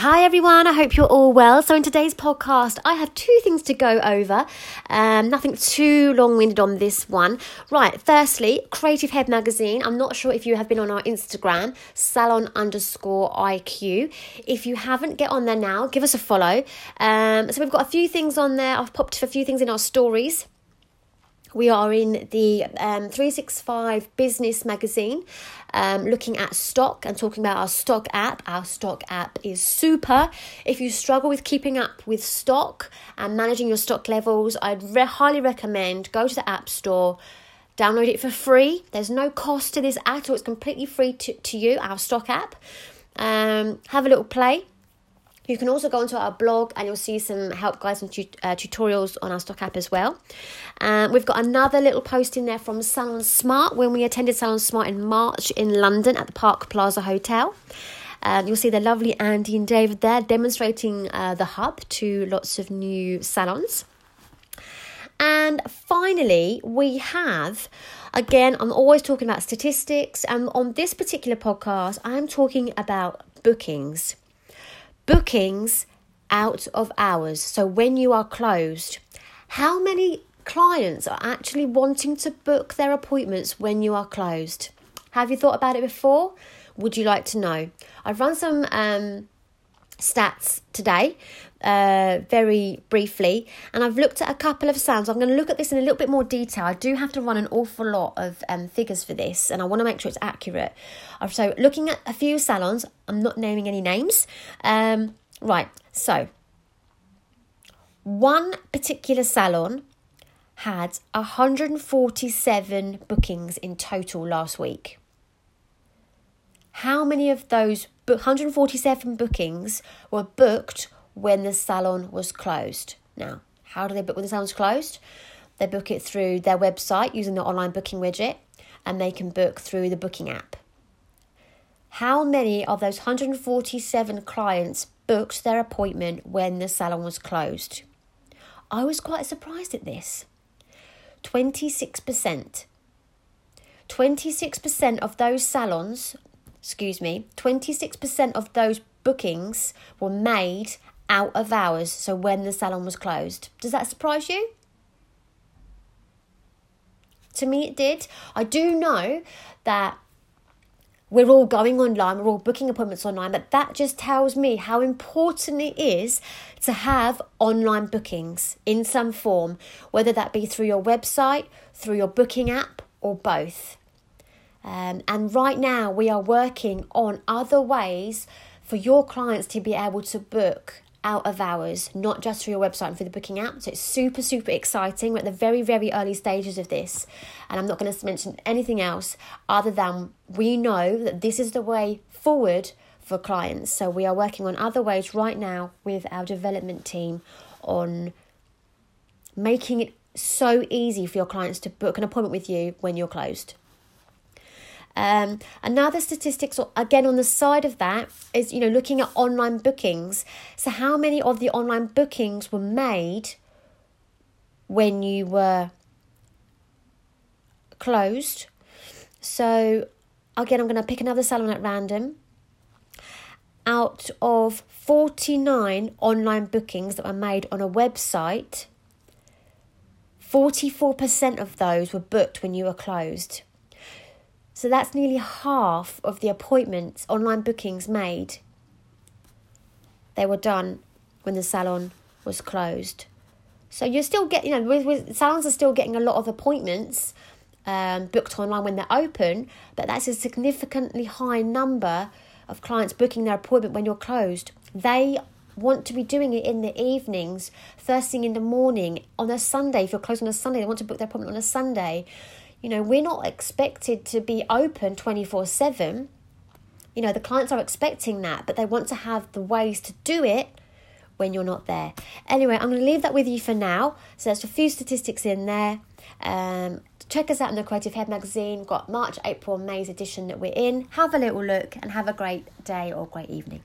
Hi everyone, I hope you're all well. So, in today's podcast, I have two things to go over. Um, nothing too long winded on this one. Right, firstly, Creative Head Magazine. I'm not sure if you have been on our Instagram, salon underscore IQ. If you haven't, get on there now, give us a follow. Um, so, we've got a few things on there. I've popped a few things in our stories. We are in the um, 365 Business Magazine um, looking at stock and talking about our stock app. Our stock app is super. If you struggle with keeping up with stock and managing your stock levels, I'd re- highly recommend go to the App Store. Download it for free. There's no cost to this at all. It's completely free to, to you, our stock app. Um, have a little play you can also go onto our blog and you'll see some help guides and tut- uh, tutorials on our stock app as well. Um, we've got another little post in there from Salon Smart when we attended Salon Smart in March in London at the Park Plaza Hotel. Um, you'll see the lovely Andy and David there demonstrating uh, the hub to lots of new salons. And finally, we have, again, I'm always talking about statistics, and on this particular podcast, I'm talking about bookings bookings out of hours. So when you are closed, how many clients are actually wanting to book their appointments when you are closed? Have you thought about it before? Would you like to know? I've run some um, stats today, uh, very briefly, and I've looked at a couple of sounds. I'm going to look at this in a little bit more detail. I do have to run an awful lot of um, figures for this, and I want to make sure it's accurate. So, looking at a few salons, I'm not naming any names. Um, right, so one particular salon had 147 bookings in total last week. How many of those 147 bookings were booked when the salon was closed? Now, how do they book when the salon's closed? They book it through their website using the online booking widget, and they can book through the booking app. How many of those 147 clients booked their appointment when the salon was closed? I was quite surprised at this. 26%. 26% of those salons excuse me, 26% of those bookings were made out of hours, so when the salon was closed. Does that surprise you? To me, it did. I do know that we're all going online, we're all booking appointments online, but that just tells me how important it is to have online bookings in some form, whether that be through your website, through your booking app, or both. Um, and right now, we are working on other ways for your clients to be able to book out of hours, not just through your website and through the booking app. So it's super, super exciting. We're at the very, very early stages of this. And I'm not going to mention anything else other than we know that this is the way forward for clients. So we are working on other ways right now with our development team on making it so easy for your clients to book an appointment with you when you're closed. Um, another statistics, again on the side of that, is you know looking at online bookings. So how many of the online bookings were made when you were closed? So again, I'm going to pick another salon at random. Out of 49 online bookings that were made on a website, 44% of those were booked when you were closed. So that's nearly half of the appointments, online bookings made. They were done when the salon was closed. So you're still getting, you know, with, with, salons are still getting a lot of appointments um, booked online when they're open, but that's a significantly high number of clients booking their appointment when you're closed. They want to be doing it in the evenings, first thing in the morning, on a Sunday. If you're closed on a Sunday, they want to book their appointment on a Sunday. You know, we're not expected to be open 24 7. You know, the clients are expecting that, but they want to have the ways to do it when you're not there. Anyway, I'm going to leave that with you for now. So there's a few statistics in there. Um, check us out in the Creative Head magazine. We've got March, April, May's edition that we're in. Have a little look and have a great day or great evening.